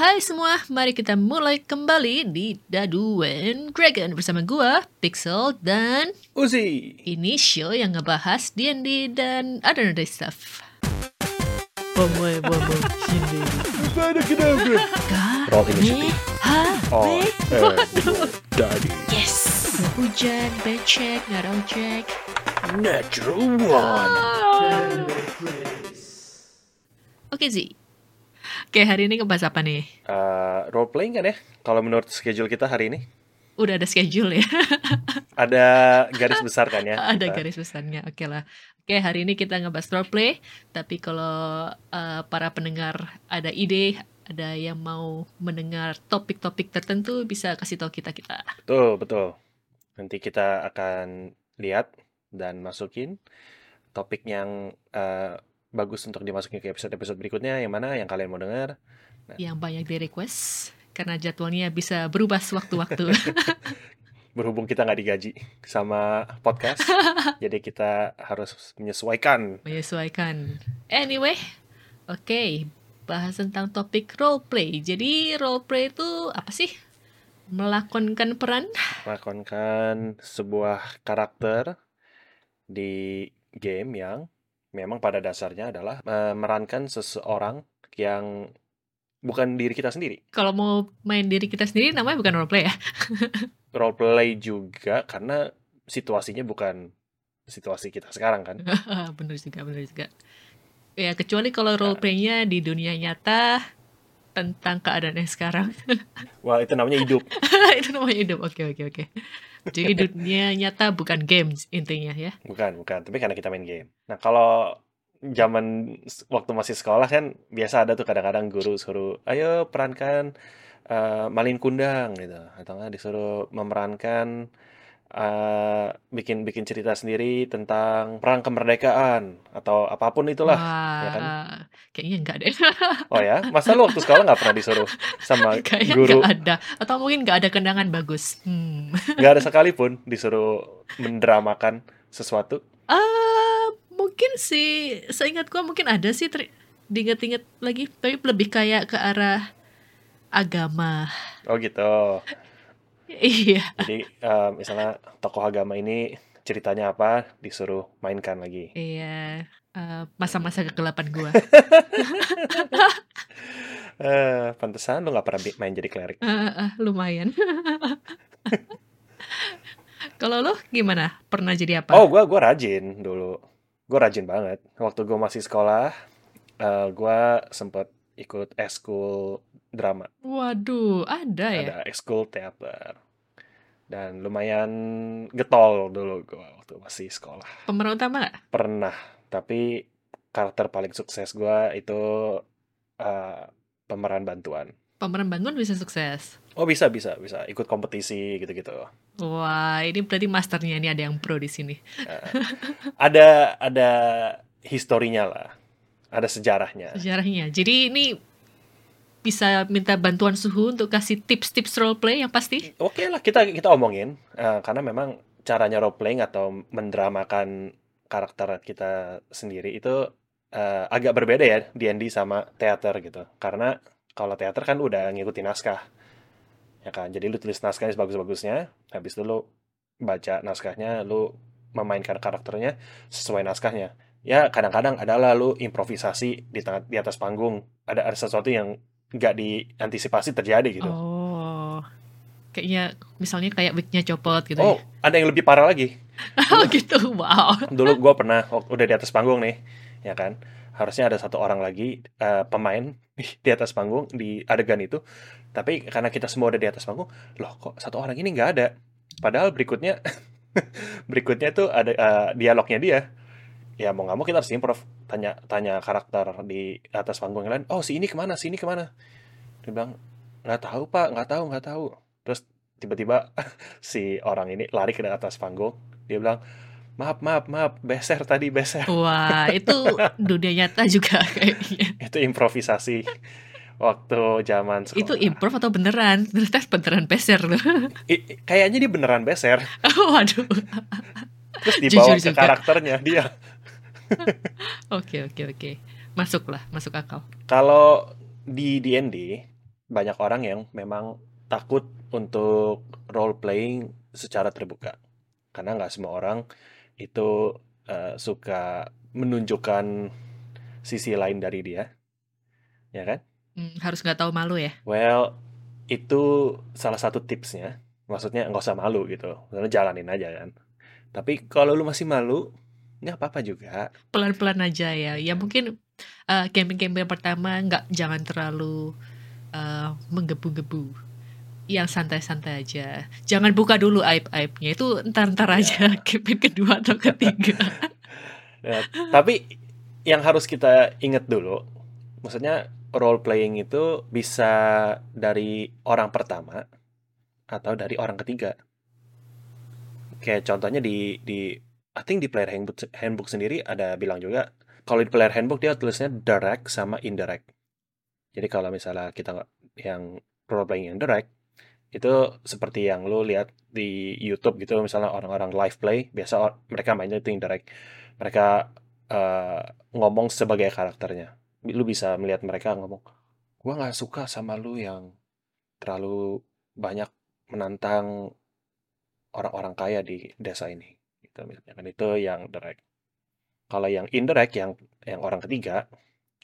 Hai semua, mari kita mulai kembali di Dadu and Dragon bersama gua, Pixel dan Uzi. ini show yang ngebahas D&D dan other stuff. Bomoy bomoy sini. Gimana kenapa? Roll initiative. Ha, Oh, me, eh, Daddy. yes. Hujan, becek, nggak ada ojek. Natural one. Oke Zi. Oke hari ini ngebahas apa nih? Uh, role playing kan ya? Kalau menurut schedule kita hari ini Udah ada schedule ya? ada garis besar kan ya? ada Kita- garis besarnya. Oke lah. Oke, hari ini kita ngebahas roleplay, tapi kalau uh, para pendengar ada ide, ada yang mau mendengar topik-topik tertentu bisa kasih tahu kita-kita. Betul, betul. Nanti kita akan lihat dan masukin topik yang uh, bagus untuk dimasukin ke episode-episode berikutnya. Yang mana yang kalian mau dengar? Yang banyak di request karena jadwalnya bisa berubah sewaktu-waktu. Berhubung kita nggak digaji sama podcast, jadi kita harus menyesuaikan. Menyesuaikan. Anyway, oke, bahas tentang topik roleplay. Jadi roleplay itu apa sih? Melakonkan peran melakonkan sebuah karakter di game yang memang pada dasarnya adalah memerankan seseorang yang bukan diri kita sendiri. kalau mau main diri kita sendiri namanya bukan roleplay ya. Role play juga karena situasinya bukan situasi kita sekarang kan. bener juga, bener juga. Ya, kecuali kalau roleplaynya di dunia nyata tentang keadaan yang sekarang. Wah, itu namanya hidup. itu namanya hidup. Oke, oke, oke. Jadi dunia nyata bukan games intinya ya. Bukan, bukan. Tapi karena kita main game. Nah, kalau zaman waktu masih sekolah kan biasa ada tuh kadang-kadang guru suruh, ayo perankan eh, Malin Kundang gitu. Atau nggak disuruh memerankan eh, bikin bikin cerita sendiri tentang perang kemerdekaan atau apa pun itulah. Wah, ya kan? kayaknya enggak deh. Oh ya, masa lu waktu sekolah nggak pernah disuruh sama kayaknya guru? enggak ada. Atau mungkin enggak ada kenangan bagus. Hmm. Nggak ada sekalipun disuruh mendramakan sesuatu. Ah, mungkin sih, seingat gua mungkin ada sih ter- diinget-inget lagi, tapi lebih kayak ke arah agama. Oh gitu. Iya. Jadi eh, misalnya tokoh agama ini ceritanya apa disuruh mainkan lagi. Iya, eh, masa-masa kegelapan gua. Eh, pantesan lu nggak pernah main jadi klerik. Eh, eh, lumayan. Kalau lo gimana? Pernah jadi apa? Oh, gua gua rajin dulu. Gua rajin banget. Waktu gua masih sekolah, eh, gua sempet ikut eskul drama. Waduh, ada ya? Ada eskul teater. Dan lumayan getol dulu gua waktu masih sekolah. Pemeran utama nggak? Pernah, tapi karakter paling sukses gua itu eh, pemeran bantuan. Pemeran bantuan bisa sukses. Oh bisa bisa bisa ikut kompetisi gitu-gitu. Wah, ini berarti masternya ini ada yang pro di sini. Eh, ada ada historinya lah, ada sejarahnya. Sejarahnya. Jadi ini bisa minta bantuan suhu untuk kasih tips-tips roleplay yang pasti. Oke lah kita kita omongin eh, karena memang caranya role playing atau mendramakan karakter kita sendiri itu eh, agak berbeda ya D&D sama teater gitu. Karena kalau teater kan udah ngikutin naskah. Ya kan? Jadi lu tulis naskahnya sebagus-bagusnya, habis itu lu baca naskahnya, lu memainkan karakternya sesuai naskahnya. Ya kadang-kadang adalah lu improvisasi di tengah di atas panggung. Ada ada sesuatu yang nggak diantisipasi terjadi gitu. Oh. Kayaknya misalnya kayak wignya copot gitu Oh, ada yang lebih parah lagi. ya. Oh gitu. Wow. Dulu gue pernah wak- udah di atas panggung nih, ya kan. Harusnya ada satu orang lagi eh, pemain di atas panggung di adegan itu. Tapi karena kita semua udah di atas panggung, loh kok satu orang ini nggak ada. Padahal berikutnya berikutnya tuh ada eh, dialognya dia. Ya mau nggak mau kita harus improv. Tanya tanya karakter di atas panggung yang lain. Oh si ini ke mana? Si ini ke mana? Dia bilang nggak tahu pak, nggak tahu nggak tahu. Terus tiba-tiba si orang ini lari ke atas panggung. Dia bilang maaf maaf maaf beser tadi beser. Wah, itu dunia nyata juga kayaknya. Itu improvisasi waktu zaman sekolah. Itu improv atau beneran? Ternyata beneran peser loh. I- kayaknya dia beneran beser. Waduh. Terus dibawa Jujur ke juga. karakternya dia. Oke, oke, oke. Masuk lah, masuk akal. Kalau di D&D banyak orang yang memang takut untuk role playing secara terbuka. Karena nggak semua orang itu uh, suka menunjukkan sisi lain dari dia. Ya kan? Hmm, harus nggak tahu malu ya? Well, itu salah satu tipsnya. Maksudnya nggak usah malu gitu. Maksudnya jalanin aja kan. Tapi kalau lu masih malu, nggak apa-apa juga. Pelan-pelan aja ya. Ya mungkin uh, camping-camping pertama nggak jangan terlalu uh, menggebu-gebu yang santai-santai aja. Jangan buka dulu aib-aibnya. Itu ntar-ntar iya. aja campaign kedua atau ketiga. ya, tapi yang harus kita ingat dulu, maksudnya role playing itu bisa dari orang pertama atau dari orang ketiga. Kayak contohnya di di I think di player handbook, handbook sendiri ada bilang juga kalau di player handbook dia tulisnya direct sama indirect. Jadi kalau misalnya kita yang role playing yang direct itu seperti yang lo lihat di YouTube gitu misalnya orang-orang live play biasa mereka mainnya itu indirect. Mereka uh, ngomong sebagai karakternya. Lu bisa melihat mereka ngomong, gua nggak suka sama lu yang terlalu banyak menantang orang-orang kaya di desa ini. Gitu misalnya kan itu yang direct. Kalau yang indirect yang yang orang ketiga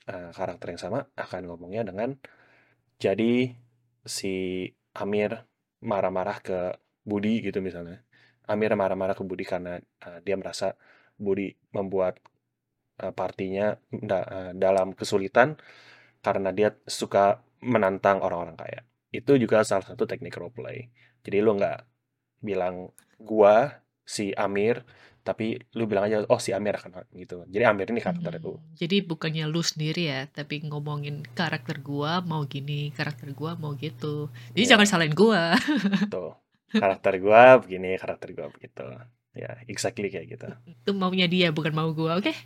uh, karakter yang sama akan ngomongnya dengan jadi si Amir marah-marah ke Budi gitu misalnya. Amir marah-marah ke Budi karena uh, dia merasa Budi membuat uh, partinya da dalam kesulitan karena dia suka menantang orang-orang kaya. Itu juga salah satu teknik role play. Jadi lu nggak bilang gua si Amir tapi lu bilang aja oh si Amir akan gitu. Jadi Amir ini karakter hmm, itu jadi bukannya lu sendiri ya tapi ngomongin karakter gua mau gini karakter gua mau gitu. Jadi yeah. jangan salahin gua. Tuh karakter gua begini karakter gua begitu. Ya exactly kayak gitu. Itu maunya dia bukan mau gua oke? Okay?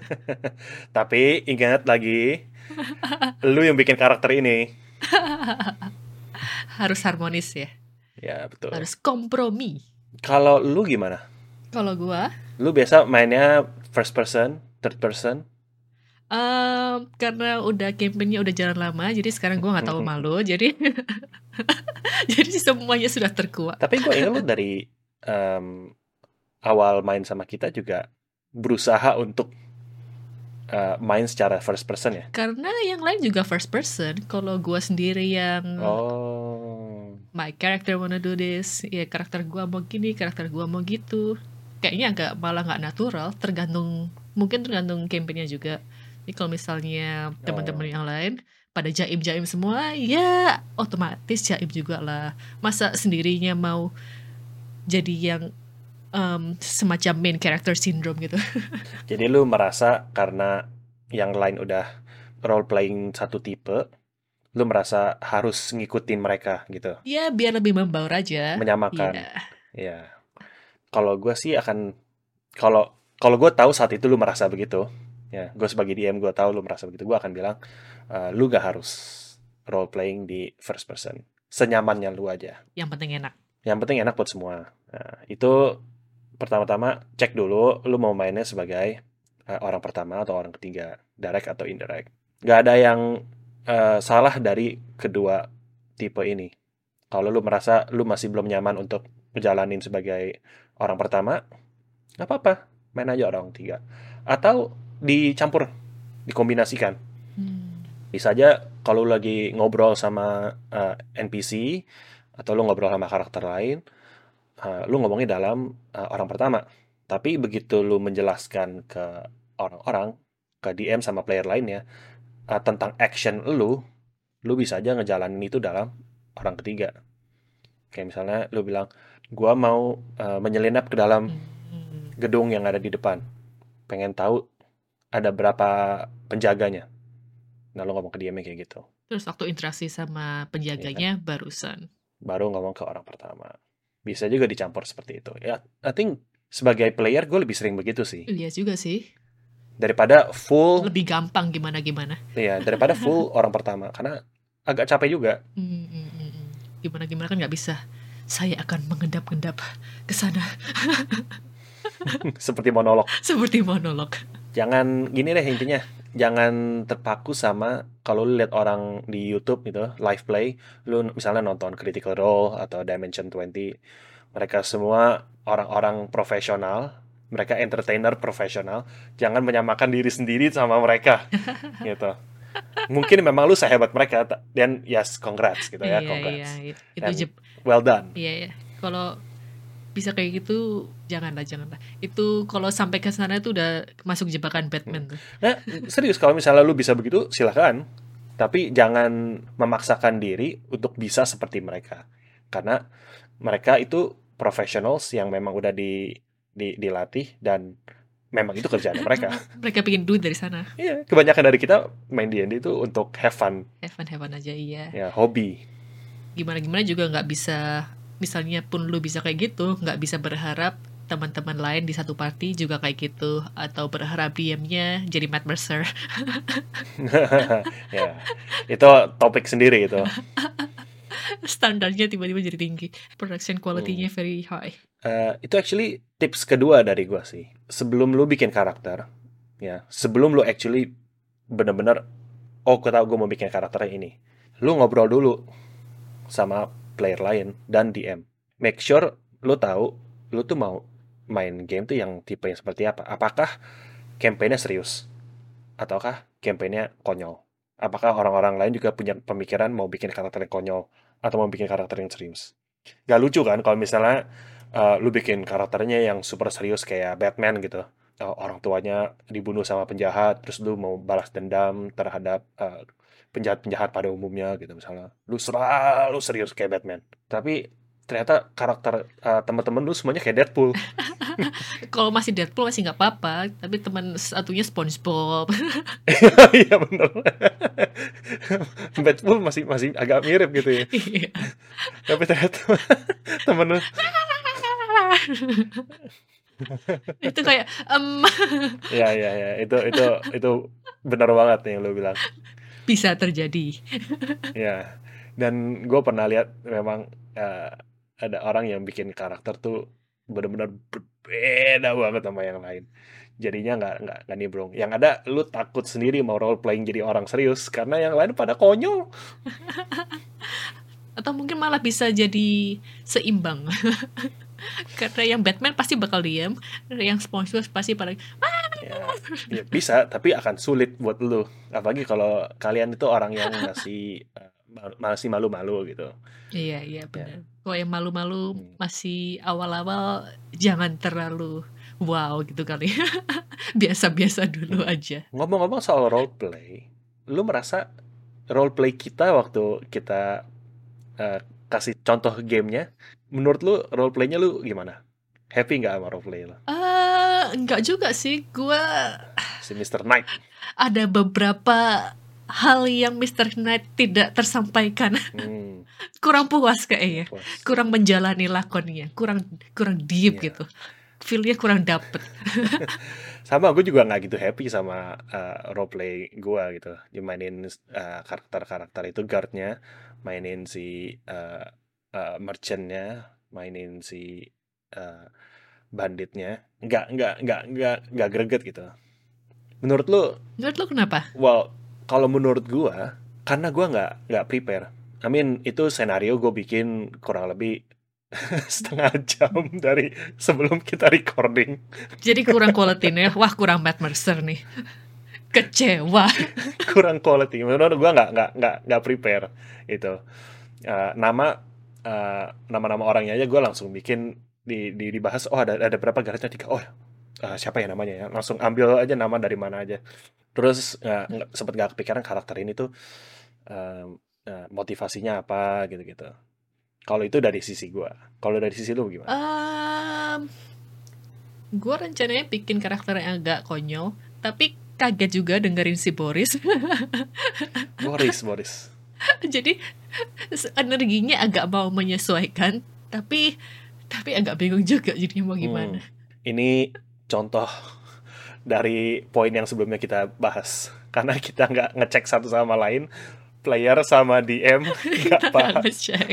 tapi ingat lagi lu yang bikin karakter ini. Harus harmonis ya. Ya betul. Harus kompromi kalau lu gimana kalau gua? Lu biasa mainnya first person, third person? Um, karena udah campaignnya udah jalan lama, jadi sekarang gue nggak tahu malu, jadi jadi semuanya sudah terkuat. Tapi gue ingat lu dari um, awal main sama kita juga berusaha untuk uh, main secara first person ya? Karena yang lain juga first person. Kalau gue sendiri yang oh. My character wanna do this, ya karakter gue mau gini, karakter gue mau gitu. Kayaknya agak malah nggak natural tergantung mungkin tergantung campaignnya juga. Ini kalau misalnya teman-teman oh. yang lain pada jaim-jaim semua ya otomatis jaim juga lah. Masa sendirinya mau jadi yang um, semacam main character syndrome gitu. Jadi lu merasa karena yang lain udah role playing satu tipe lu merasa harus ngikutin mereka gitu. Ya biar lebih membaur aja. Menyamakan. Ya, ya kalau gue sih akan kalau kalau gue tahu saat itu lu merasa begitu ya gue sebagai DM gue tahu lu merasa begitu gue akan bilang uh, lu gak harus role playing di first person. Senyamannya lu aja. Yang penting enak. Yang penting enak buat semua. Nah, itu pertama-tama cek dulu lu mau mainnya sebagai uh, orang pertama atau orang ketiga direct atau indirect. Gak ada yang uh, salah dari kedua tipe ini kalau lu merasa lu masih belum nyaman untuk menjalanin sebagai orang pertama, nggak apa-apa, main aja orang tiga. Atau dicampur, dikombinasikan. Hmm. Bisa aja kalau lagi ngobrol sama uh, eh, NPC atau lu ngobrol sama karakter lain, uh, lu ngomongnya dalam uh, orang pertama. Tapi begitu lu menjelaskan ke orang-orang, ke DM sama player lainnya uh, tentang action lu, lu bisa aja ngejalanin itu dalam orang ketiga. Kayak misalnya lu bilang, gua mau uh, menyelinap ke dalam gedung yang ada di depan. Pengen tahu ada berapa penjaganya. Nah, lo ngomong ke dia kayak gitu. Terus waktu interaksi sama penjaganya ya. barusan. Baru ngomong ke orang pertama. Bisa juga dicampur seperti itu. Ya, I think sebagai player gue lebih sering begitu sih. Iya juga sih. Daripada full. Lebih gampang gimana-gimana. Iya, daripada full orang pertama. Karena agak capek juga. Hmm, hmm, hmm. Gimana-gimana kan nggak bisa saya akan mengendap-endap ke sana. Seperti monolog. Seperti monolog. Jangan gini deh intinya. jangan terpaku sama kalau lu lihat orang di YouTube gitu live play lu misalnya nonton Critical Role atau Dimension 20 mereka semua orang-orang profesional mereka entertainer profesional jangan menyamakan diri sendiri sama mereka gitu mungkin memang lu sehebat mereka dan yes congrats gitu ya Iya, congrats iya, iya. itu Dan jep- well done Iya ya. Kalau bisa kayak gitu janganlah janganlah. Itu kalau sampai ke sana itu udah masuk jebakan Batman tuh. Nah, serius kalau misalnya lu bisa begitu, silakan. Tapi jangan memaksakan diri untuk bisa seperti mereka. Karena mereka itu professionals yang memang udah di, di dilatih dan memang itu kerjaan mereka. Mereka bikin duit dari sana. Iya, kebanyakan dari kita main D&D itu untuk have fun, Heaven heaven aja iya. ya hobi. Gimana gimana juga nggak bisa misalnya pun lu bisa kayak gitu, nggak bisa berharap teman-teman lain di satu party juga kayak gitu atau berharap diamnya jadi Matt Mercer. ya, itu topik sendiri itu. Standarnya tiba-tiba jadi tinggi. Production quality-nya Hmm. very high. Eh, itu actually tips kedua dari gua sih. Sebelum lu bikin karakter, ya, sebelum lu actually bener-bener, oh, gue tau gue mau bikin karakternya ini. Lu ngobrol dulu sama player lain dan DM. Make sure lu tahu lu tuh mau main game tuh yang tipe yang seperti apa. Apakah campaign-nya serius? Ataukah campaign-nya konyol? Apakah orang-orang lain juga punya pemikiran mau bikin karakter yang konyol atau mau bikin karakter yang serius? Gak lucu kan kalau misalnya uh, lu bikin karakternya yang super serius kayak Batman gitu. Uh, orang tuanya dibunuh sama penjahat, terus lu mau balas dendam terhadap uh, penjahat-penjahat pada umumnya gitu misalnya. Lu selalu serius kayak Batman. Tapi ternyata karakter uh, teman-teman lu semuanya kayak Deadpool. Kalau masih Deadpool masih nggak apa-apa, tapi teman satunya SpongeBob. Iya bener. Deadpool masih masih agak mirip gitu ya. Iya. Tapi ternyata temen lu itu kayak em ya ya ya itu itu itu benar banget nih yang lu bilang. bisa terjadi. Ya, dan gue pernah lihat memang eh, ada orang yang bikin karakter tuh benar-benar berbeda banget sama yang lain. Jadinya nggak nggak nggak nimbrung. Yang ada lu takut sendiri mau role playing jadi orang serius karena yang lain pada konyol. Atau mungkin malah bisa jadi seimbang. Karena yang Batman pasti bakal diam, yang SpongeBob pasti pada Ya, ya bisa, tapi akan sulit buat lu. Apalagi kalau kalian itu orang yang masih eh, ma- masih malu-malu gitu. Iya, iya benar. Kalau yang malu-malu Hmm. masih awal-awal jangan terlalu wow gitu kali. Biasa-biasa dulu Hmm. aja. Ngomong-ngomong soal role play, lu merasa role play kita waktu kita eh, kasih contoh gamenya, menurut lu role playnya lu gimana? Happy nggak sama role play lu? Eh, enggak juga sih. Gua Si Mr. Knight. ada beberapa hal yang Mr. Knight tidak tersampaikan. Hmm, Kurang puas kayaknya. puas. Kurang menjalani lakonnya. Kurang kurang deep Iya. gitu. Feel-nya kurang dapet. Sama gue juga nggak gitu happy sama eh, role play gue gitu. Dimainin eh, karakter-karakter itu guardnya, mainin si eh, eh, merchantnya, mainin si eh, banditnya. Nggak nggak nggak nggak nggak greget gitu. Menurut lu Menurut lo kenapa? Well, kalau menurut gua, karena gua nggak nggak prepare. I mean, itu senario gue bikin kurang lebih setengah jam dari sebelum kita recording. Jadi kurang quality-nya. Wah, kurang Matt Mercer nih. Kecewa. kurang quality. Menurut gua nggak nggak nggak nggak prepare itu. Eh, nama eh, nama-nama orangnya aja gua langsung bikin di, di dibahas. Oh ada ada berapa garisnya tiga. Oh eh, siapa ya namanya ya? Langsung ambil aja nama dari mana aja. Terus nggak sempet gak kepikiran karakter ini tuh eh, eh, motivasinya apa gitu-gitu. Kalau itu dari sisi gua. Kalau dari sisi lu gimana? Um, gue rencananya bikin karakter yang agak konyol, tapi kaget juga dengerin si Boris. Boris, Boris. Jadi energinya agak mau menyesuaikan, tapi tapi agak bingung juga jadinya mau gimana. Hmm. Ini contoh dari poin yang sebelumnya kita bahas. Karena kita nggak ngecek satu sama lain, player sama DM nggak paham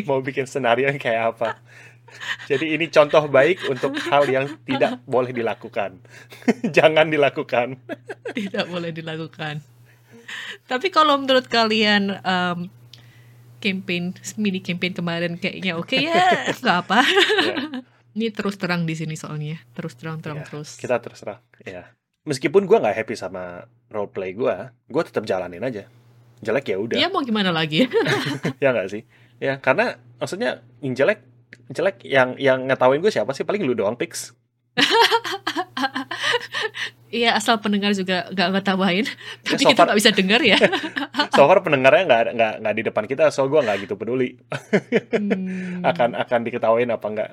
mau bikin senario yang kayak apa. Jadi ini contoh baik untuk hal yang tidak boleh dilakukan. Jangan dilakukan. Tidak boleh dilakukan. Tapi kalau menurut kalian um, campaign mini campaign kemarin kayaknya oke ya nggak apa. Ya, Ini terus terang di sini soalnya terus terang terang ya, terus. Kita terus terang. Ya. Meskipun gua nggak happy sama roleplay gua, gua tetap jalanin aja. Jelek ya udah. Ya mau gimana lagi? Ya nggak sih? Ya karena maksudnya yang jelek jelek yang yang ngetawain gue siapa sih paling lu doang pix Iya asal pendengar juga nggak ngetawain, tapi so kita nggak bisa dengar ya. so far pendengarnya nggak nggak nggak di depan kita so gue nggak gitu peduli Hmm. akan akan diketawain apa enggak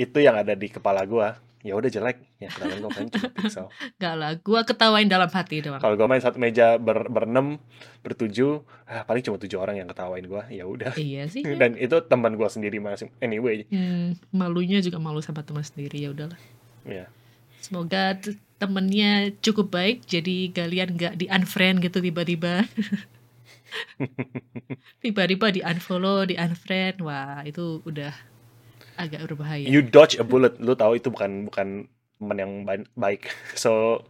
itu yang ada di kepala gue ya udah jelek ya ketawain gue paling cuma pixel Nggak lah, gua ketawain dalam hati doang. kalau gue main satu meja ber berenam bertujuh ah, paling cuma tujuh orang yang ketawain gue ya udah Iya sih. ya. dan itu teman gue sendiri masih anyway Hmm, malunya juga malu sama teman sendiri ya udahlah. ya Semoga temennya cukup baik jadi kalian nggak di unfriend gitu tiba-tiba. tiba-tiba di unfollow, di unfriend, wah itu udah agak berbahaya. you dodge a bullet lu tahu itu bukan bukan teman yang ba- baik so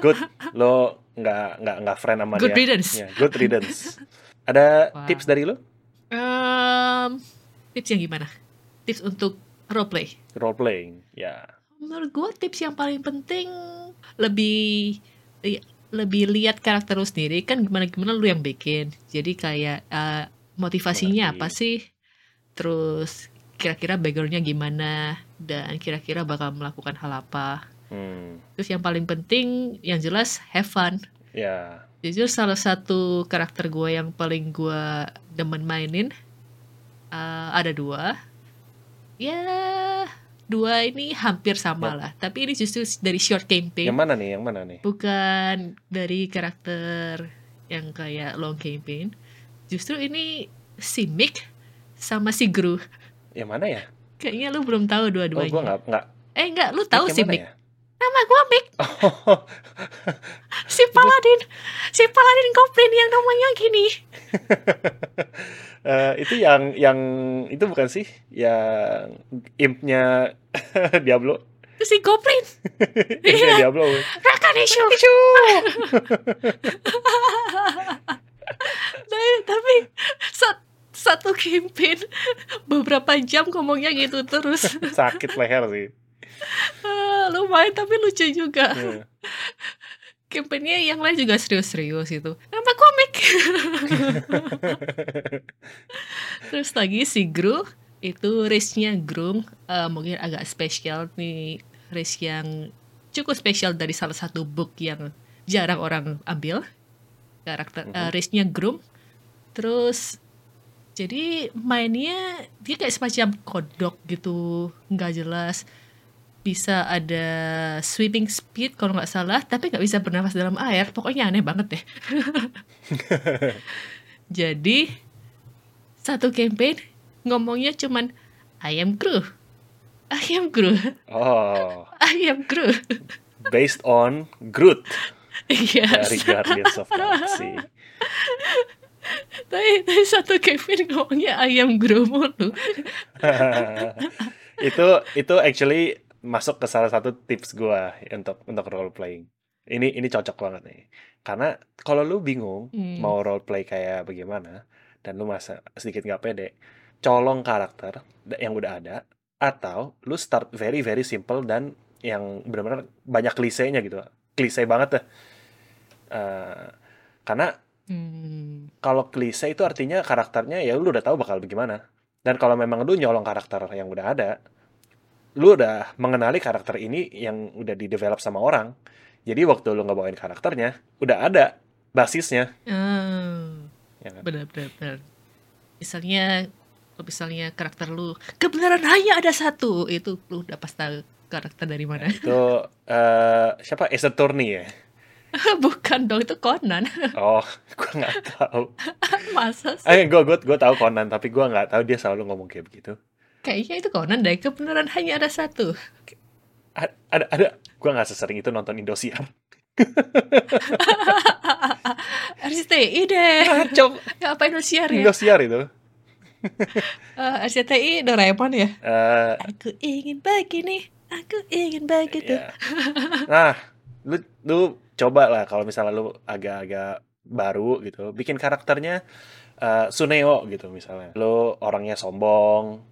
good lo nggak nggak nggak friend sama Good dia riddance. Ya, good riddance ada Wah. tips dari lo Em, tips yang gimana? Tips untuk roleplay. role playing ya Menurut gue tips yang paling penting lebih i- lebih lihat karakter lu sendiri kan gimana gimana lu yang bikin. Jadi kayak eh, motivasinya Mengerti. apa sih? Terus kira-kira backgroundnya gimana dan kira-kira bakal melakukan hal apa. hmm, Terus yang paling penting yang jelas have fun. ya Jujur salah satu karakter gue yang paling gue demen mainin eh, ada dua. Ya dua ini hampir sama lah. Tapi ini justru dari short campaign, yang mana nih yang mana nih bukan dari karakter yang kayak long campaign. Justru ini si Mick sama si Gru. Yang mana ya Kayaknya lu belum tahu oh dua-duanya. gue nggak nggak Eh enggak, lu tahu yang si mana Mick. ya? Nama gue Mick, Oh, si Paladin. Si Paladin Goblin yang namanya gini. eh, itu yang yang itu bukan sih yang impnya Diablo Si Goblin. impnya Diablo Rakanishu. tapi, tapi sa- satu campaign beberapa jam ngomongnya gitu terus. Sakit leher sih. Ah, lumayan tapi lucu juga. Ya. campaignnya yang lain juga serius-serius itu nama komik. Terus lagi si Gru itu race-nya Groom. Eh, mungkin agak spesial nih race yang cukup spesial dari salah satu book yang jarang orang ambil. Karakter Mhm. race-nya Groom. Terus jadi mainnya dia kayak semacam kodok gitu nggak jelas. Bisa ada swimming speed kalau nggak salah tapi nggak bisa bernafas dalam air. Pokoknya aneh banget deh. Jadi satu campaign ngomongnya cuman I am Gru I am Gru oh. I am Gru based on Groot. Yes dari Guardians of Galaxy tapi, tapi satu campaign ngomongnya I am Gru mulu itu itu actually masuk ke salah satu tips gua untuk untuk role playing. Ini ini cocok banget nih. Karena kalau lu bingung Hmm. mau role play kayak bagaimana dan lu masa sedikit nggak pede, colong karakter yang udah ada atau lu start very very simple dan yang benar-benar banyak klisenya gitu. Klise banget deh. Eh, karena Hmm. kalau klise itu artinya karakternya ya lu udah tahu bakal bagaimana. Dan kalau memang lu nyolong karakter yang udah ada, lu udah mengenali karakter ini yang udah di develop sama orang. Jadi waktu lu ngebawain karakternya, udah ada basisnya. Ah, Ya kan? benar benar benar. Misalnya misalnya karakter lu kebenaran hanya ada satu itu lu udah pas tahu karakter dari mana Itu eh, siapa? Ace Attorney ya? bukan dong itu Conan Oh, gua nggak tahu. masa sih Eh, gua gua gua tahu Conan, tapi gua nggak tahu dia selalu ngomong kayak begitu. kayaknya itu Conan deh kebenaran hanya ada satu A- Ada ada gua nggak sesering itu nonton Indosiar. RCTI deh Kacau ngapain lu share ya Indosiar itu. Eh, RCTI Doraemon ya? Eh, Aku ingin begini, aku ingin begitu. ya. Nah, lu lu coba lah kalau misalnya lu agak-agak baru gitu, bikin karakternya eh, Suneo gitu misalnya. Lu orangnya sombong,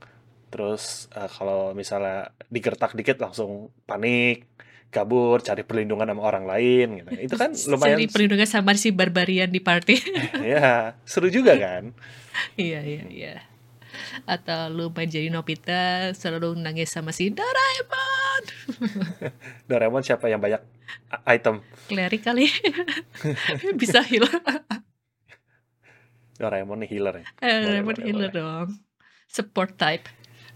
terus eh, kalau misalnya digertak dikit langsung panik, kabur, cari perlindungan sama orang lain gitu. Itu kan lumayan Jadi perlindungan sama si barbarian di party. ya, seru juga kan? Iya, iya, iya. Atau lu main jadi Nobita, selalu nangis sama si Doraemon. Doraemon siapa yang banyak item? Clary kali. Bisa heal. Doraemon nih healer ya. Eh, Doraemon boleh, healer dong. Support type.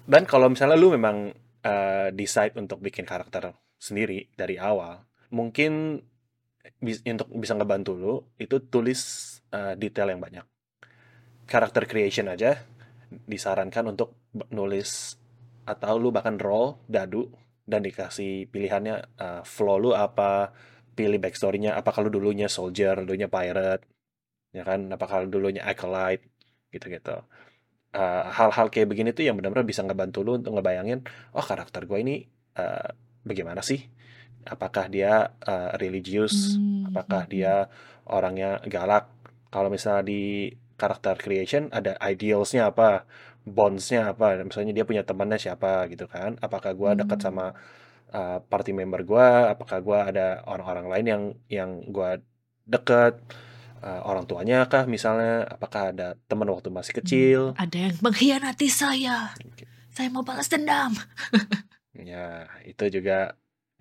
Dan kalau misalnya lu memang eh, decide untuk bikin karakter sendiri dari awal, mungkin bis- untuk bisa ngebantu lu itu tulis eh, detail yang banyak. Karakter creation aja disarankan untuk nulis atau lu bahkan roll dadu dan dikasih pilihannya eh, flow lu apa, pilih backstory-nya apa kalau dulunya soldier, dulunya pirate, ya kan, apa kalau dulunya acolyte gitu-gitu. Eh, hal-hal kayak begini tuh yang benar-benar bisa ngebantu lu untuk ngebayangin, oh karakter gue ini eh, bagaimana sih? Apakah dia eh, religius? Hmm, Apakah hmm, dia orangnya galak? Kalau misalnya di karakter creation ada idealsnya apa? Bondsnya apa? Misalnya dia punya temannya siapa gitu kan? Apakah gue dekat hmm. sama uh, party member gue? Apakah gue ada orang-orang lain yang yang gue deket? Uh, orang tuanya kah misalnya? Apakah ada teman waktu masih Hmm, kecil? Ada yang mengkhianati saya. Saya mau balas dendam. Ya, itu juga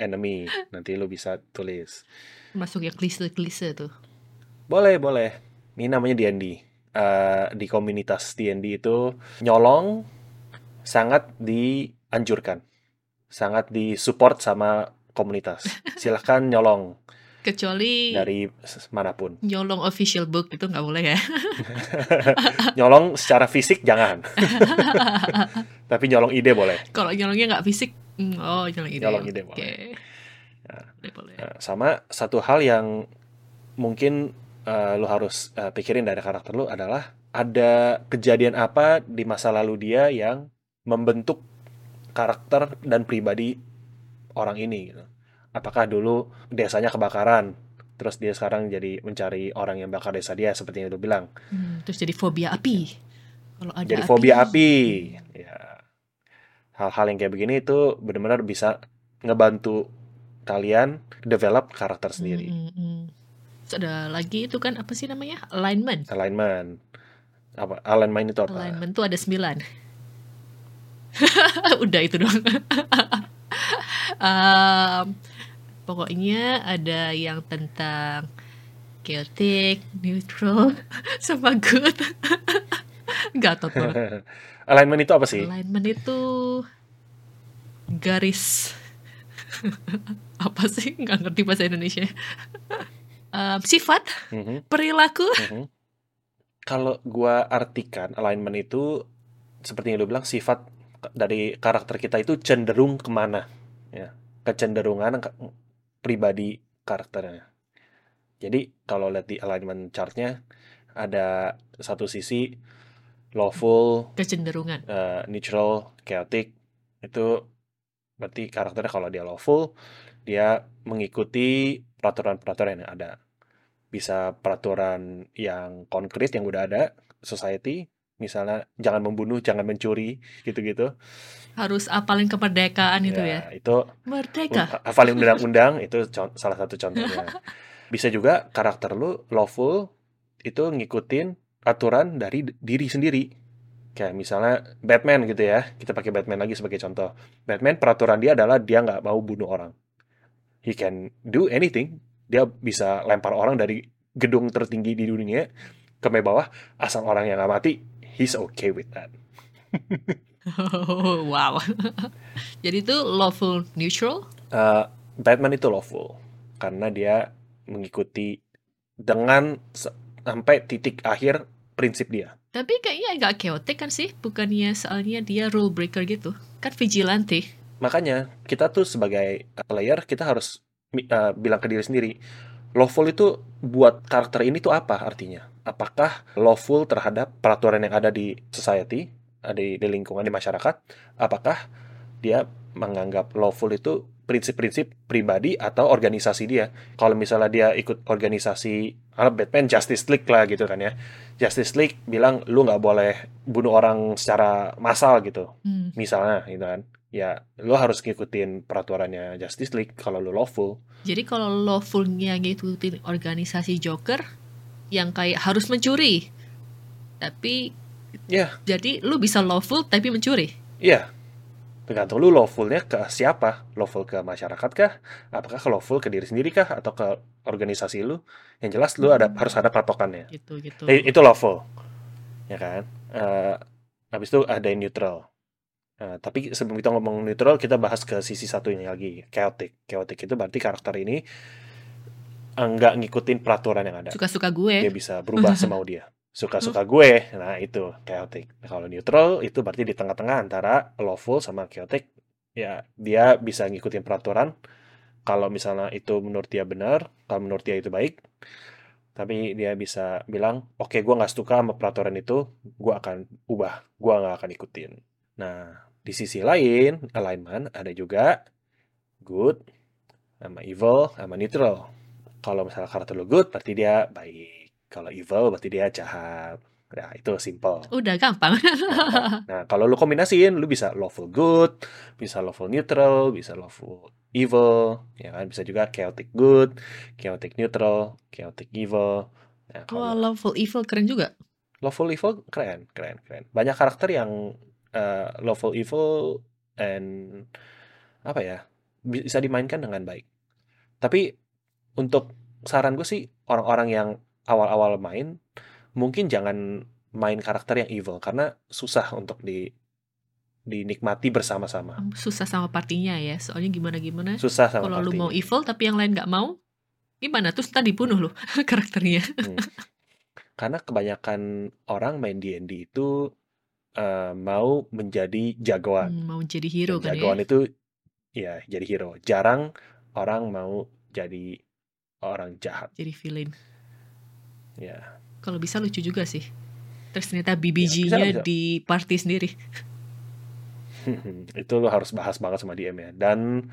enemy. Nanti lu bisa tulis. Masuk yang klise-klise tuh. Boleh, boleh. Ini namanya D&D. Eh, di komunitas D&D itu nyolong sangat dianjurkan. Sangat disupport sama komunitas. Silahkan nyolong Kecuali dari mana pun. nyolong official book itu nggak boleh ya. nyolong secara fisik jangan. Tapi nyolong ide boleh. Kalau nyolongnya nggak fisik, hmm, oh nyolong ide. Nyolong ide boleh. Boleh, boleh. Nah, sama satu hal yang mungkin eh, lu harus eh, pikirin dari karakter lu adalah ada kejadian apa di masa lalu dia yang membentuk karakter dan pribadi orang ini gitu. Apakah dulu desanya kebakaran, terus dia sekarang jadi mencari orang yang bakar desa dia seperti yang lu bilang. Hmm, terus jadi fobia api. Kalau ada Jadi fobia api. Ya. Hal-hal yang kayak begini itu benar-benar bisa ngebantu kalian develop karakter Hmm, sendiri. hmm, hmm. Terus ada lagi itu kan apa sih namanya? Alignment. alignment apa alignment itu apa Alignment tuh ada sembilan. Udah itu dong. Em, pokoknya ada yang tentang chaotic, neutral, sama good. Gatot banget. alignment itu apa sih Alignment itu garis apa sih? Nggak ngerti bahasa Indonesia. Em, sifat, Mhm, perilaku. mhm. kalau gua artikan alignment itu seperti yang lu bilang sifat dari karakter kita itu cenderung ke mana ya kecenderungan ke- pribadi karakternya jadi kalau lihat di alignment chartnya ada satu sisi lawful kecenderungan. eh, neutral, chaotic itu berarti karakternya kalau dia lawful dia mengikuti peraturan-peraturan yang ada. Bisa peraturan yang konkret yang udah ada society, misalnya jangan membunuh, jangan mencuri, gitu-gitu. Harus apalin kemerdekaan itu ya. itu Merdeka. hafalin undang-undang itu salah satu contohnya. Bisa juga karakter lu lawful itu ngikutin aturan dari diri sendiri. Kayak misalnya Batman gitu ya. Kita pakai Batman lagi sebagai contoh. Batman peraturan dia adalah dia nggak mau bunuh orang. He can do anything. Dia bisa lempar orang dari gedung tertinggi di dunia ke bawah asal orang yang nggak mati. He's okay with that. Oh, wow. Jadi itu lawful neutral. Eh, Batman itu lawful karena dia mengikuti dengan sampai titik akhir prinsip dia. Tapi kayaknya agak chaotic kan sih? Bukannya soalnya dia rule breaker gitu. Kan vigilante. Makanya kita tuh sebagai player kita harus eh, bilang ke diri sendiri, lawful itu buat karakter ini tuh apa artinya? Apakah lawful terhadap peraturan yang ada di society, di, di lingkungan di masyarakat? Apakah dia menganggap lawful itu prinsip-prinsip pribadi atau organisasi dia. Kalau misalnya dia ikut organisasi ah, Batman Justice League lah gitu kan ya. Justice League bilang lu nggak boleh bunuh orang secara massal gitu. Hmm. Misalnya gitu kan. Ya, lu harus ngikutin peraturannya Justice League kalau lu lawful. Jadi kalau lawfulnya ngikutin organisasi Joker yang kayak harus mencuri. Tapi Ya, jadi lu bisa lawful tapi mencuri. iya. Tergantung lu lawfulnya ke siapa? Lawful ke masyarakat kah? Apakah ke lawful ke diri sendiri kah? Atau ke organisasi lu? Yang jelas lu ada harus ada patokannya. Gitu gitu. Eh, itu lawful ya kan Eh, habis itu ada yang neutral Eh, tapi sebelum kita ngomong neutral kita bahas ke sisi satunya lagi chaotic. Chaotic itu berarti karakter ini enggak ngikutin peraturan yang ada. Suka-suka dia gue. bisa berubah semau dia. Suka-suka gue. Nah itu chaotic. Nah, kalau neutral itu berarti di tengah-tengah antara lawful sama chaotic. Ya dia bisa ngikutin peraturan. Kalau misalnya itu menurut dia benar kalau menurut dia itu baik tapi dia bisa bilang oke gue nggak suka sama peraturan itu gue akan ubah. Gue nggak akan ikutin. Nah di sisi lain alignment ada juga good sama evil sama neutral kalau misalnya karakter lo good berarti dia baik kalau evil berarti dia jahat nah itu simple Udah gampang. Nah, kalau lu kombinasiin, lu bisa lawful good, bisa lawful neutral, bisa lawful evil, ya kan? Bisa juga chaotic good, chaotic neutral, chaotic evil. Nah, Wah, kalau lawful evil keren juga. lawful evil keren, keren, keren. Banyak karakter yang eh, lawful evil and apa ya bisa dimainkan dengan baik. Tapi untuk saran gue sih orang-orang yang awal-awal main mungkin jangan main karakter yang evil karena susah untuk di dinikmati bersama-sama. Susah sama partinya ya. Soalnya gimana-gimana. Susah sama Kalau lu mau evil tapi yang lain nggak mau, gimana? Terus ntar dibunuh lu karakternya. Hmm. Karena kebanyakan orang main D&D itu eh, mau menjadi jagoan. Hmm, mau jadi hero Dan kan ya. jagoan itu ya jadi hero. Jarang orang mau jadi orang jahat. Jadi villain. Ya. Kalau bisa lucu juga sih. Terus ternyata Ya, BBG-nya bisa. di party sendiri. itu lo harus bahas banget sama DM ya. Dan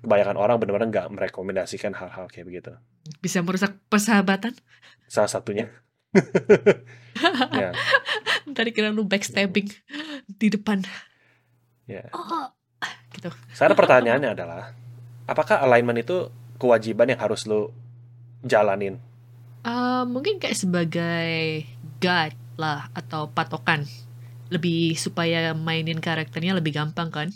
kebanyakan orang benar-benar nggak merekomendasikan hal-hal kayak begitu. Bisa merusak persahabatan. Salah satunya. ya, Ntar kira lu backstabbing di depan. ya. Oh, gitu. Sekarang pertanyaannya adalah, apakah alignment itu kewajiban yang harus lo jalanin? Eh, mungkin kayak sebagai guide lah atau patokan. Lebih supaya mainin karakternya lebih gampang kan.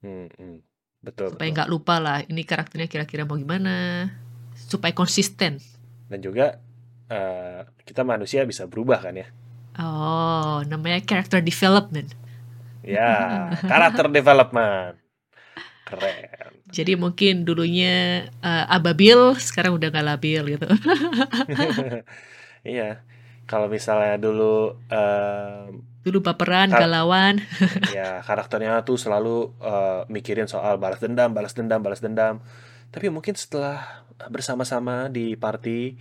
Hmm, hmm. Betul, Supaya nggak lupa lah ini karakternya kira-kira mau gimana. Supaya konsisten. Dan juga eh, kita manusia bisa berubah kan ya? Oh, namanya character development. Ya, karakter development. Keren. Jadi mungkin dulunya eh, ababil, sekarang udah nggak labil gitu. Iya. Kalau misalnya dulu em, Dulu baperan, galauan. ya karakternya tuh selalu eh, mikirin soal balas dendam, balas dendam, balas dendam. Tapi mungkin setelah bersama-sama di party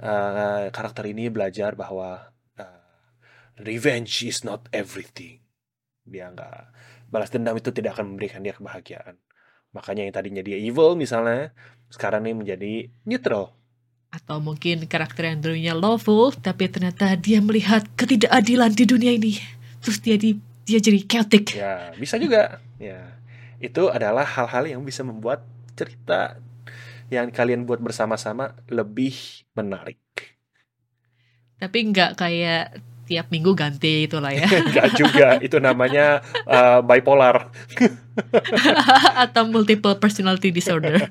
eh, karakter ini belajar bahwa revenge is not everything. Dia nggak balas dendam itu tidak akan memberikan dia kebahagiaan. Makanya yang tadinya dia evil misalnya sekarang nih menjadi neutral. Atau mungkin karakter yang dulunya lawful, tapi ternyata dia melihat ketidakadilan di dunia ini. Terus dia di, dia jadi chaotic. Ya, bisa juga. Ya. Itu adalah hal-hal yang bisa membuat cerita yang kalian buat bersama-sama lebih menarik. Tapi nggak kayak tiap minggu ganti itulah ya. Enggak juga, itu namanya uh, bipolar. Atau multiple personality disorder.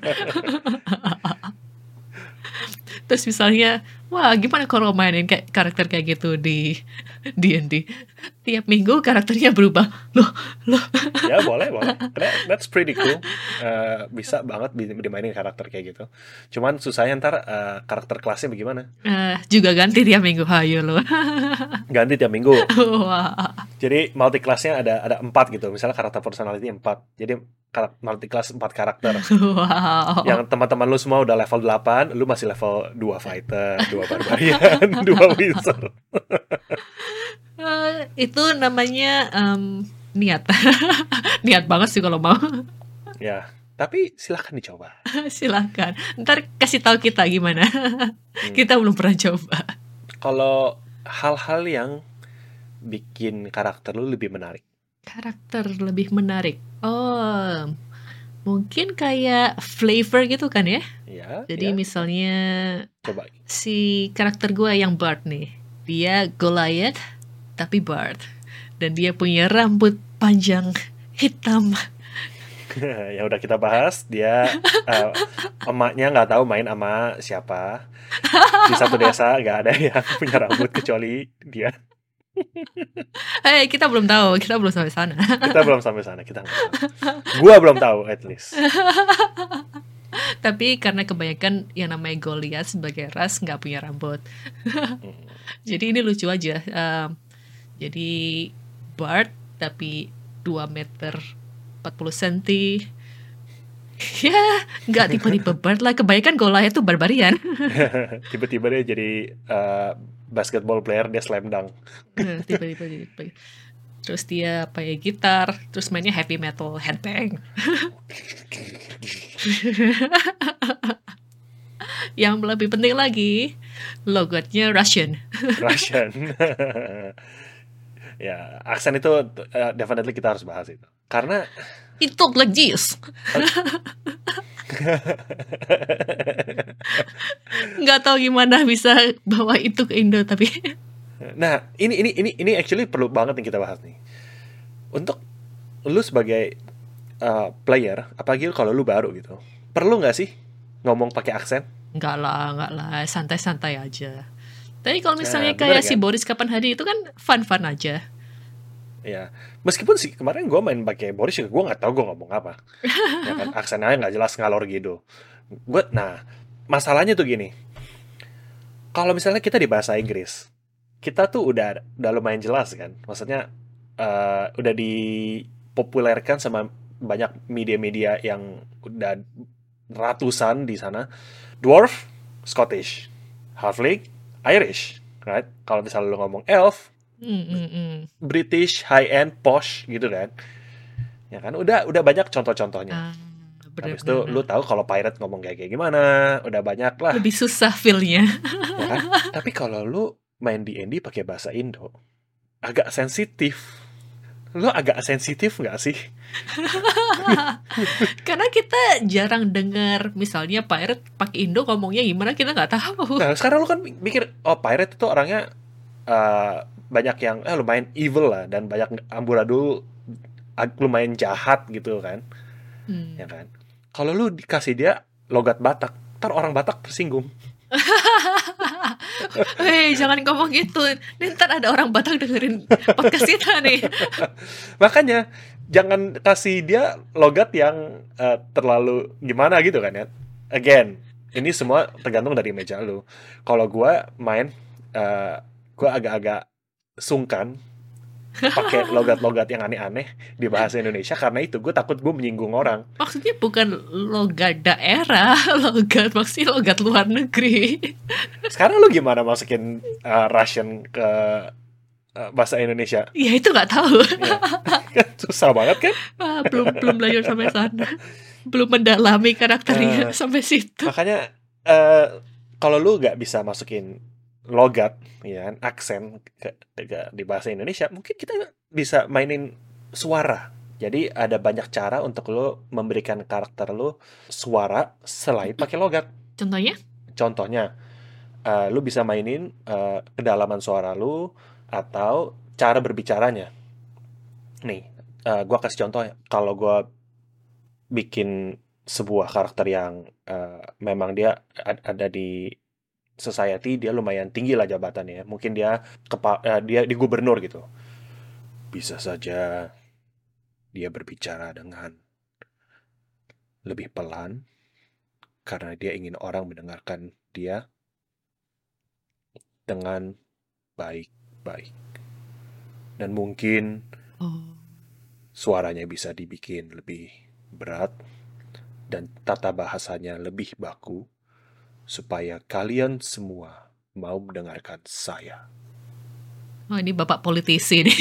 Terus misalnya, wah gimana kalau mainin kayak karakter kayak gitu di D&D? Tiap minggu karakternya berubah. Loh, loh. ya, boleh, boleh. That- That's pretty cool. Uh, bisa banget di- dimainin karakter kayak gitu. Cuman susahnya ntar uh, karakter kelasnya bagaimana? Eh, juga ganti tiap minggu. Hayo loh. Ganti tiap minggu. Wah. Jadi multi class-nya ada ada empat gitu. Misalnya karakter personality empat. Jadi multi class empat karakter. wow. Yang teman-teman lu semua udah level 8, lu masih level 2 fighter, 2 barbarian, 2 wizard. Eh, itu namanya em, niat. niat banget sih kalau mau. Ya, tapi silahkan dicoba. Silahkan. Ntar kasih tahu kita gimana. Hmm. kita belum pernah coba. Kalau hal-hal yang bikin karakter lu lebih menarik. Karakter lebih menarik. Oh, mungkin kayak flavor gitu kan ya? Ya, Jadi ya, misalnya coba. si karakter gue yang Bart nih, dia Goliath tapi Bart, dan dia punya rambut panjang hitam. yang udah kita bahas, dia eh, emaknya nggak tahu main sama siapa. Di satu desa nggak ada yang punya rambut kecuali dia. Eh kita belum tahu, kita belum sampai sana. Kita belum sampai sana, kita nggak tahu. Gua belum tahu, at least. Tapi karena kebanyakan yang namanya Goliath sebagai ras nggak punya rambut, Hmm. jadi ini lucu aja. Um, jadi Bart tapi 2 meter 40 cm. ya, nggak tipe-tipe Bart lah. Kebanyakan Goliath tuh barbarian. Tiba-tiba dia jadi eh, basketball player, dia slam dunk. Eh, tiba-tiba tiba terus dia pakai gitar terus mainnya heavy metal headbang yang lebih penting lagi logotnya Russian Russian. ya, aksen itu eh, definitely kita harus bahas itu. Karena it talk like this nggak tahu gimana bisa bawa itu ke Indo tapi nah, ini ini ini ini actually perlu banget yang kita bahas nih. Untuk lu sebagai eh, player, apalagi kalau lu baru gitu. Perlu nggak sih ngomong pakai aksen? nggak lah nggak lah santai-santai aja tapi kalau misalnya Nah, kayak si kan? Boris Kapan Hari itu kan fun-fun aja Ya, meskipun sih kemarin gue main pakai Boris juga gue nggak tahu gue ngomong apa. ya kan, aksennya nggak jelas ngalor gitu. Gue, nah masalahnya tuh gini. Kalau misalnya kita di bahasa Inggris, kita tuh udah udah lumayan jelas kan. Maksudnya eh, udah dipopulerkan sama banyak media-media yang udah ratusan di sana. Dwarf, Scottish, Halfling, Irish, right? Kalau misalnya lu ngomong elf, Mm, mm, mm. British high end posh gitu kan. Ya kan udah udah banyak contoh-contohnya. Bener, habis itu bener, lu tahu kalau pirate ngomong kayak kayak gimana udah banyak lah. Lebih susah feelnya. Ya kan? Tapi kalau lu main di D&D pakai bahasa Indo agak sensitif. Lu agak sensitif nggak sih? Karena kita jarang dengar misalnya pirate pakai Indo ngomongnya gimana kita nggak tahu. Nah sekarang lu kan mikir oh pirate itu orangnya eh, banyak yang eh, lumayan evil lah dan banyak amburadul lumayan jahat gitu kan Hmm. ya kan kalau lu dikasih dia logat Batak ntar orang Batak tersinggung Hei, jangan ngomong gitu. Ntar ada orang Batak dengerin podcast kita nih. makanya jangan kasih dia logat yang eh, terlalu gimana gitu kan ya again ini semua tergantung dari meja lu kalau gua main eh, gua agak-agak sungkan pakai logat-logat yang aneh-aneh di bahasa Indonesia karena itu gue takut gue menyinggung orang Maksudnya bukan logat daerah, logat maksudnya logat luar negeri. sekarang lu gimana masukin eh, Russian ke eh, bahasa Indonesia Ya itu nggak tahu. Ya. Susah banget kan Ah, belum belum belajar sampai sana. Belum mendalami karakternya Eh. sampai situ. makanya eh kalau lu nggak bisa masukin logat ya kan, aksen ke, ke- di bahasa Indonesia mungkin kita bisa mainin suara. Jadi ada banyak cara untuk lu memberikan karakter lu suara selain pakai logat. Contohnya? contohnya eh, lu bisa mainin eh, kedalaman suara lu atau cara berbicaranya. Nih eh, gua kasih contoh ya. Kalau gua bikin sebuah karakter yang eh, memang dia ad- ada di society dia lumayan tinggi lah jabatannya. Mungkin dia kepa eh, dia di gubernur gitu. Bisa saja dia berbicara dengan lebih pelan karena dia ingin orang mendengarkan dia dengan baik-baik. Dan mungkin suaranya bisa dibikin lebih berat dan tata bahasanya lebih baku supaya kalian semua mau mendengarkan saya. Oh, ini bapak politisi nih.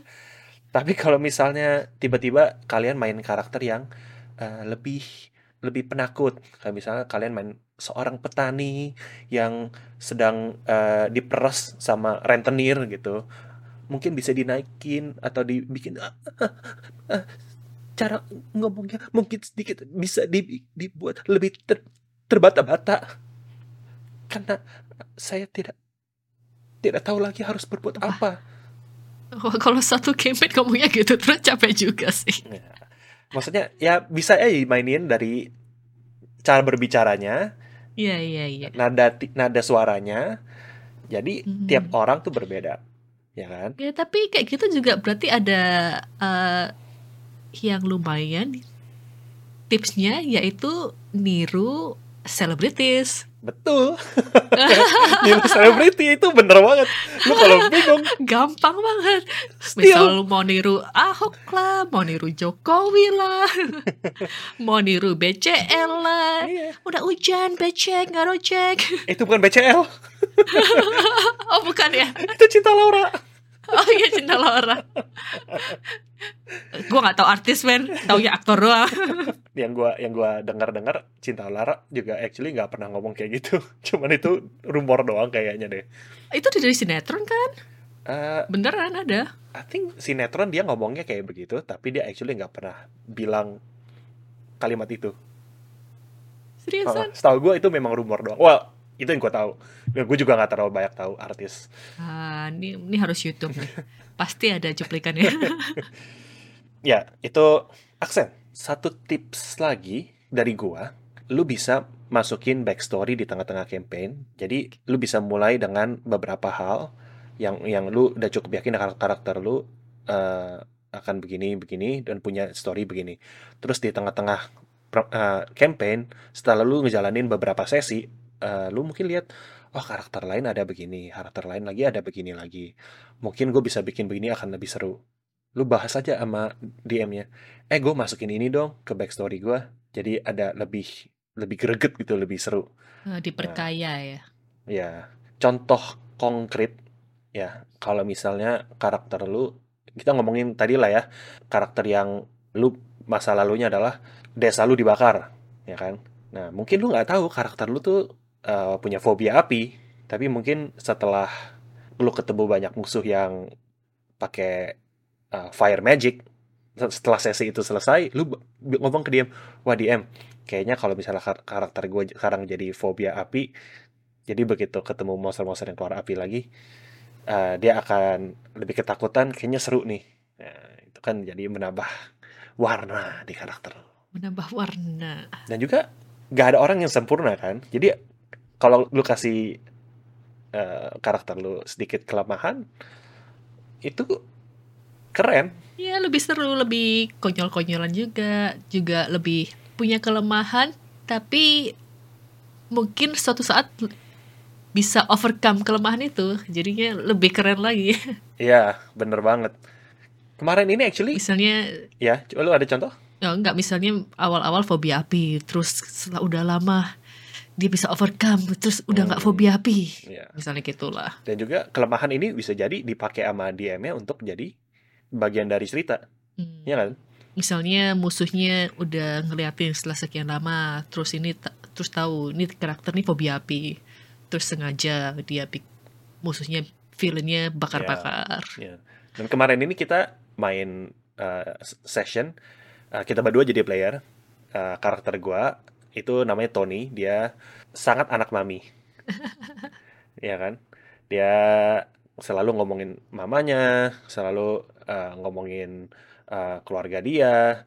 Tapi kalau misalnya tiba-tiba kalian main karakter yang eh, lebih lebih penakut, kayak misalnya kalian main seorang petani yang sedang eh, diperes sama rentenir gitu, mungkin bisa dinaikin atau dibikin "Ah, ah, ah," cara ngomongnya mungkin sedikit bisa di- dibuat lebih ter- terbata-bata karena saya tidak tidak tahu lagi harus berbuat Wah. apa. Wah, kalau satu campaign ngomongnya gitu terus capek juga sih. Ya. Maksudnya ya bisa ya dimainin dari cara berbicaranya, Iya, iya, iya. nada nada suaranya. Jadi Mhm. tiap orang tuh berbeda, ya kan? Ya, tapi kayak gitu juga berarti ada eh, yang lumayan tipsnya yaitu niru selebritis. Betul. Niru selebriti itu bener banget. Lu kalau bingung, Gampang banget. still Misal lu mau niru Ahok lah, mau niru Jokowi lah, mau niru BCL lah. Iya, Udah hujan, becek, nggak rojek. itu bukan BCL, Oh bukan ya? itu Cinta Laura. Oh iya Cinta Laura. Gue nggak tahu artis men, taunya aktor doang. Yang gua yang gua dengar-dengar Cinta Laura juga actually nggak pernah ngomong kayak gitu. Cuman itu rumor doang kayaknya deh. Itu dari sinetron kan? Eh, Beneran ada. I think sinetron dia ngomongnya kayak begitu, tapi dia actually nggak pernah bilang kalimat itu. Seriusan? Heeh, setahu gue itu memang rumor doang. Wah, itu yang gue tahu. Dan gue juga nggak terlalu banyak tahu artis. Ah, ini, ini harus YouTube nih. Pasti ada cuplikannya. Ya, itu aksen. Satu tips lagi dari gua, lu bisa masukin backstory di tengah-tengah campaign. Jadi lu bisa mulai dengan beberapa hal yang yang lu udah cukup yakin karakter, karakter lu eh, akan begini begini dan punya story begini. Terus di tengah-tengah eh, campaign, setelah lu ngejalanin beberapa sesi, eh, lu mungkin lihat oh karakter lain ada begini, karakter lain lagi ada begini lagi. Mungkin gue bisa bikin begini akan lebih seru. Lu bahas aja sama DM-nya. Eh, gue masukin ini dong ke backstory gue. Jadi ada lebih lebih greget gitu, lebih seru. Ah, Diperkaya ya. Ya, contoh konkret ya, kalau misalnya karakter lu, kita ngomongin tadi lah ya, karakter yang lu masa lalunya adalah desa lu dibakar, ya kan? Nah, mungkin lu nggak tahu karakter lu tuh eh, punya fobia api, tapi mungkin setelah lu ketemu banyak musuh yang pakai eh, fire magic, setelah sesi itu selesai, lu ngomong ke DM, wah DM, kayaknya kalau misalnya kar- karakter gue sekarang jadi fobia api, jadi begitu ketemu monster-monster yang keluar api lagi, eh, dia akan lebih ketakutan, kayaknya seru nih. Nah, itu kan jadi menambah warna di karakter. Menambah warna. Dan juga gak ada orang yang sempurna kan. Jadi kalau lu kasih eh, karakter lu sedikit kelemahan, itu keren. Ya lebih seru, lebih konyol-konyolan juga. Juga lebih punya kelemahan. Tapi mungkin suatu saat bisa overcome kelemahan itu. Jadinya lebih keren lagi. Iya, bener banget. Kemarin ini actually, Misalnya ya, coba lu ada contoh? Ya enggak, misalnya awal-awal fobia api, terus setelah udah lama dia bisa overcome, terus udah nggak Hmm. fobia api. Ya. Misalnya gitulah. Dan juga kelemahan ini bisa jadi dipakai sama DM-nya untuk jadi bagian dari cerita, Hmm. ya kan? Misalnya musuhnya udah ngeliatin setelah sekian lama, terus ini terus tahu ini karakter nih fobia api, terus sengaja dia musuhnya villainnya bakar-bakar. Ya. Dan kemarin ini kita main uh, session, uh, kita berdua jadi player. Uh, karakter gua itu namanya Tony, dia sangat anak mami, ya kan? Dia selalu ngomongin mamanya, selalu uh, ngomongin uh, keluarga dia,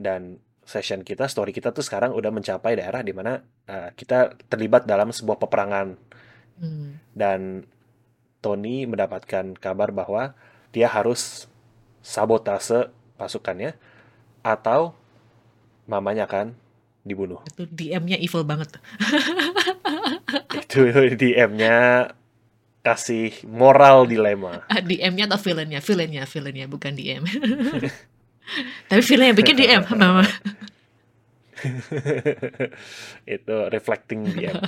dan session kita, story kita tuh sekarang udah mencapai daerah di mana uh, kita terlibat dalam sebuah peperangan Hmm. dan Tony mendapatkan kabar bahwa dia harus sabotase pasukannya atau mamanya kan dibunuh. Itu DM-nya evil banget. Itu DM-nya kasih moral dilema. Ah, DM-nya atau villain-nya? Villain-nya, villain-nya bukan DM. Tapi villain yang bikin DM, Mama. itu reflecting DM.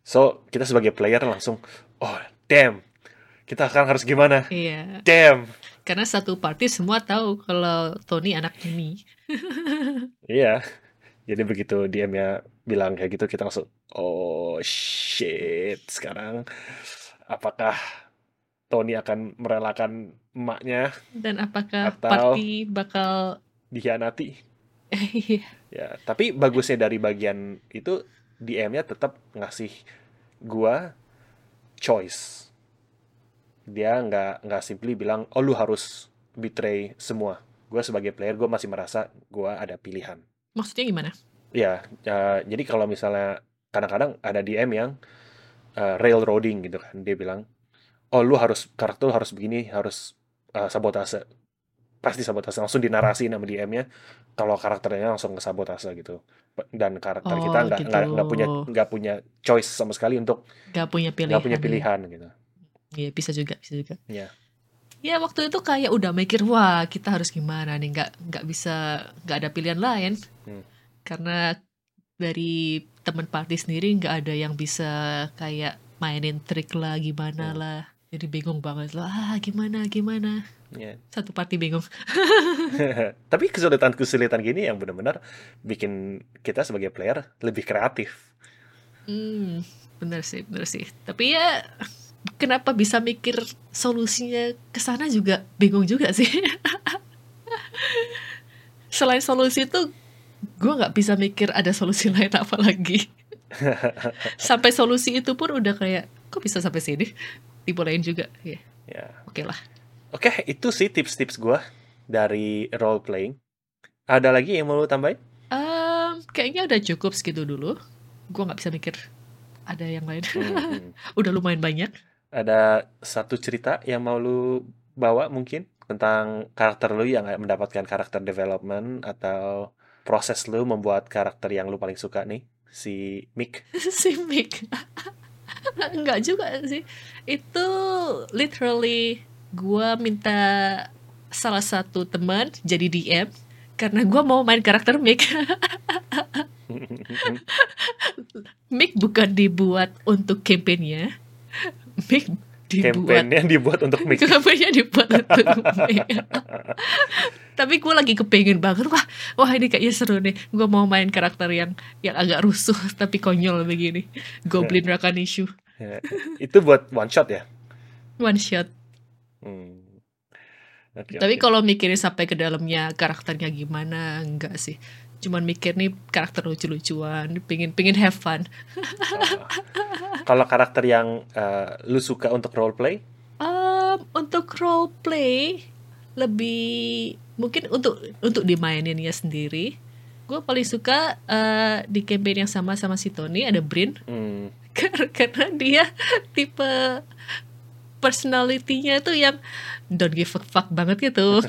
So, kita sebagai player langsung, oh, damn. Kita akan harus gimana? Iya. Damn. Karena satu party semua tahu kalau Tony anak Mimi. Iya. Jadi begitu DM-nya bilang kayak gitu, kita langsung, oh shit. Sekarang apakah Tony akan merelakan emaknya Dan apakah Atau- party bakal dikhianati? Iya. Ya, tapi bagusnya dari bagian itu DM-nya tetap ngasih gua choice. Dia nggak nggak simply bilang, oh lu harus betray semua. Gua sebagai player, gua masih merasa gua ada pilihan. maksudnya gimana? Ya, ya, jadi kalau misalnya kadang-kadang ada DM yang uh, railroading gitu kan, dia bilang, oh lu harus karakter lu harus begini, harus uh, sabotase, pasti sabotase langsung dinarasi sama DM-nya, kalau karakternya langsung ke sabotase gitu, dan karakter Oh, kita nggak nggak nggak punya gitu. nggak punya choice sama sekali untuk Gak punya pilihan. nggak punya ya? pilihan gitu. Iya bisa juga, bisa juga. Iya. Ya waktu itu kayak udah mikir wah kita harus gimana nih nggak nggak bisa nggak ada pilihan lain Hmm. karena dari teman party sendiri nggak ada yang bisa kayak mainin trik lah gimana Hmm. lah jadi bingung banget lah ah gimana gimana Iya. satu party bingung Tapi kesulitan-kesulitan gini yang benar-benar bikin kita sebagai player lebih kreatif. hmm bener sih bener sih tapi ya kenapa bisa mikir solusinya ke sana juga bingung juga sih selain solusi itu gue nggak bisa mikir ada solusi lain apa lagi sampai solusi itu pun udah kayak kok bisa sampai sini dibolehin juga ya Ya. oke lah Oke, itu sih tips-tips gua dari role playing. Ada lagi yang mau lu tambahin? Em, kayaknya udah cukup segitu dulu gue nggak bisa mikir ada yang lain Hmm, hmm. udah lumayan banyak Ada satu cerita yang mau lu bawa mungkin tentang karakter lu yang mendapatkan karakter development atau proses lu membuat karakter yang lu paling suka nih, si Mick. si Mick. Enggak juga sih. Itu literally Gua minta salah satu teman jadi DM Karena gua mau main karakter Mick. Mick bukan dibuat untuk campaignnya. Mick dibuat Campaign-nya dibuat untuk Mick. Kampanye dibuat untuk Mick Tapi gue lagi kepengen banget Wah, wah ini kayaknya seru nih Gue mau main karakter yang yang agak rusuh Tapi konyol begini Goblin Rakanishu Ya, Itu buat one shot ya? One shot Hmm. Tapi oke. kalau mikirin sampai ke dalamnya karakternya gimana, enggak sih. Cuman mikir nih karakter lucu-lucuan, pingin pingin have fun. Ah. Kalau karakter yang eh, lu suka untuk role play, Um, untuk role play lebih mungkin untuk untuk dimaininnya sendiri. Gue paling suka eh, di campaign yang sama sama si Tony ada Brin hmm, karena dia tipe personality-nya tuh yang don't give a fuck banget gitu.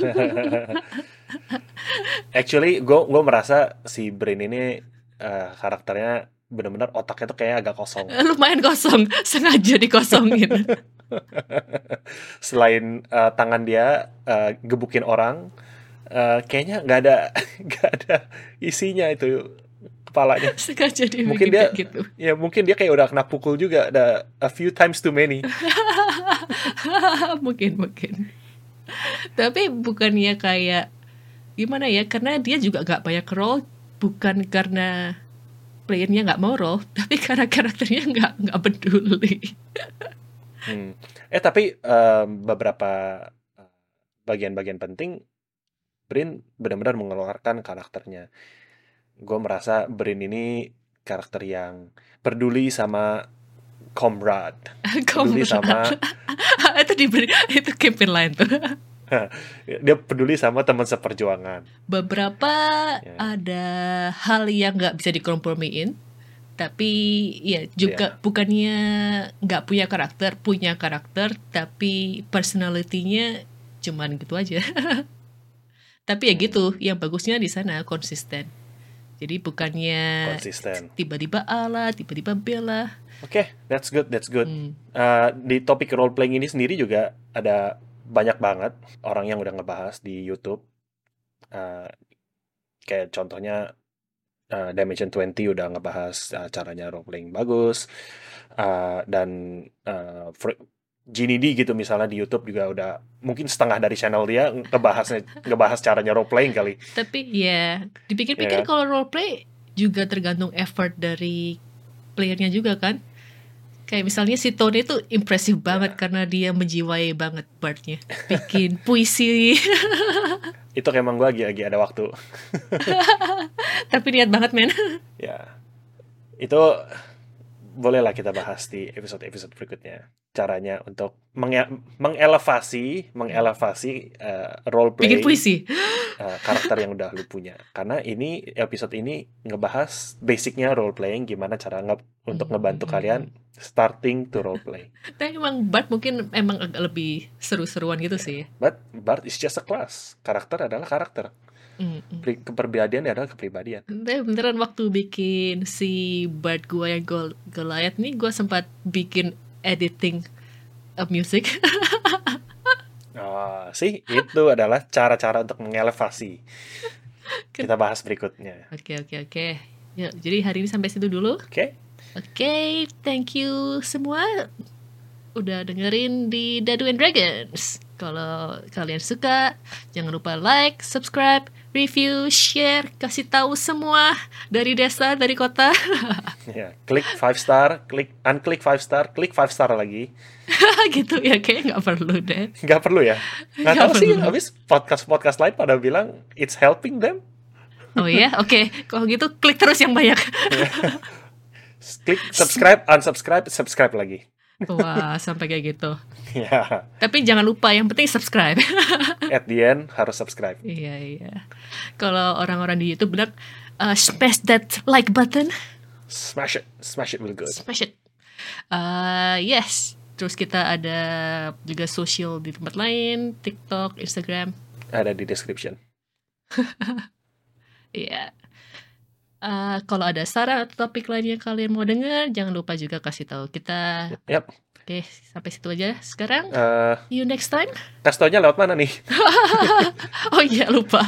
actually gue gue merasa si Brain ini eh, karakternya benar-benar otaknya tuh kayak agak kosong. Lumayan kosong, sengaja dikosongin. Selain eh, tangan dia eh, gebukin orang, eh, kayaknya nggak ada nggak ada isinya itu kepalanya. sengaja dibikin Mungkin dia- gitu. Ya mungkin dia kayak udah kena pukul juga, ada a few times too many. mungkin mungkin tapi bukannya kayak gimana ya? Karena dia juga gak banyak role bukan karena playernya nggak mau role tapi karena karakternya nggak nggak peduli. Hmm. Eh tapi em, beberapa bagian-bagian penting Brin benar-benar mengeluarkan karakternya. Gue merasa Brin ini karakter yang peduli sama comrade, peduli sama itu diberi itu campaign lain tuh dia peduli sama teman seperjuangan. beberapa Ya. ada hal yang nggak bisa dikompromiin tapi ya juga bukannya nggak punya karakter punya karakter tapi personality-nya cuman gitu aja tapi ya gitu yang bagusnya di sana konsisten Jadi bukannya konsisten. tiba-tiba A lah, tiba-tiba B lah. Oke, that's good, that's good. Hmm. Uh, di topik role playing ini sendiri juga ada banyak banget orang yang udah ngebahas di YouTube. Uh, kayak contohnya uh, Dimension 20 udah ngebahas uh, caranya role playing bagus. Uh, dan uh, Genie D gitu misalnya di YouTube juga udah mungkin setengah dari channel dia ngebahasnya ngebahas caranya role playing kali. Tapi ya, dipikir-pikir Iya. kalau role play juga tergantung effort dari playernya juga kan. Kayak misalnya si Tony itu impresif banget Iya. karena dia menjiwai banget partnya. Bikin puisi, Itu emang gue lagi lagi ada waktu. tapi niat banget men. Ya, itu bolehlah kita bahas di episode-episode berikutnya. Caranya untuk menge- mengelevasi, mengelevasi eh, role play Bikin puisi. eh, karakter yang udah lu punya. Karena ini episode ini ngebahas basicnya role playing, gimana cara nge- untuk Hmm. ngebantu kalian starting to role play. Tapi emang Bart mungkin emang agak lebih seru-seruan gitu sih. But Bart is just a class. Karakter adalah karakter. Mm, mm. Pri- Kepribadian adalah kepribadian. Tapi beneran waktu bikin si Bart gua yang Gol Goliath nih, gua sempat bikin editing of music. Oh, sih itu adalah cara-cara untuk mengelevasi. Kita bahas berikutnya. Oke oke oke. Ya, jadi hari ini sampai situ dulu. Oke? Oke, thank you semua udah dengerin di Dadu and Dragons. Kalau kalian suka, jangan lupa like, subscribe, review, share, kasih tahu semua dari desa, dari kota. Ya, klik 5 star, klik unklik 5 star, klik 5 star lagi. gitu ya, kayaknya nggak perlu deh. Nggak perlu ya? Nggak tahu sih, perlu. habis podcast-podcast lain pada bilang it's helping them. Oh iya, oke. Kalau gitu klik terus yang banyak. Klik subscribe, unsubscribe, subscribe lagi. Wah, sampai kayak gitu. Ya, Tapi jangan lupa, yang penting subscribe. at the end harus subscribe. Iya iya. Kalau orang-orang di YouTube bilang uh, smash that like button, Smash it, smash it will good. smash it. Uh, yes. Terus kita ada juga social di tempat lain, TikTok, Instagram. Ada di description. Iya. Uh, kalau ada saran atau topik lain yang kalian mau dengar, jangan lupa juga kasih tahu kita. Yap. Oke, sampai situ aja sekarang. See you next time. kasih taunya lewat mana nih? Oh iya lupa.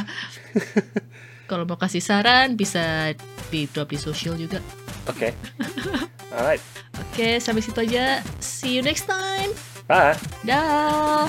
Kalau mau kasih saran bisa di drop di social juga. Oke. Alright. Oke, sampai situ aja. See you next time. Bye. Dah.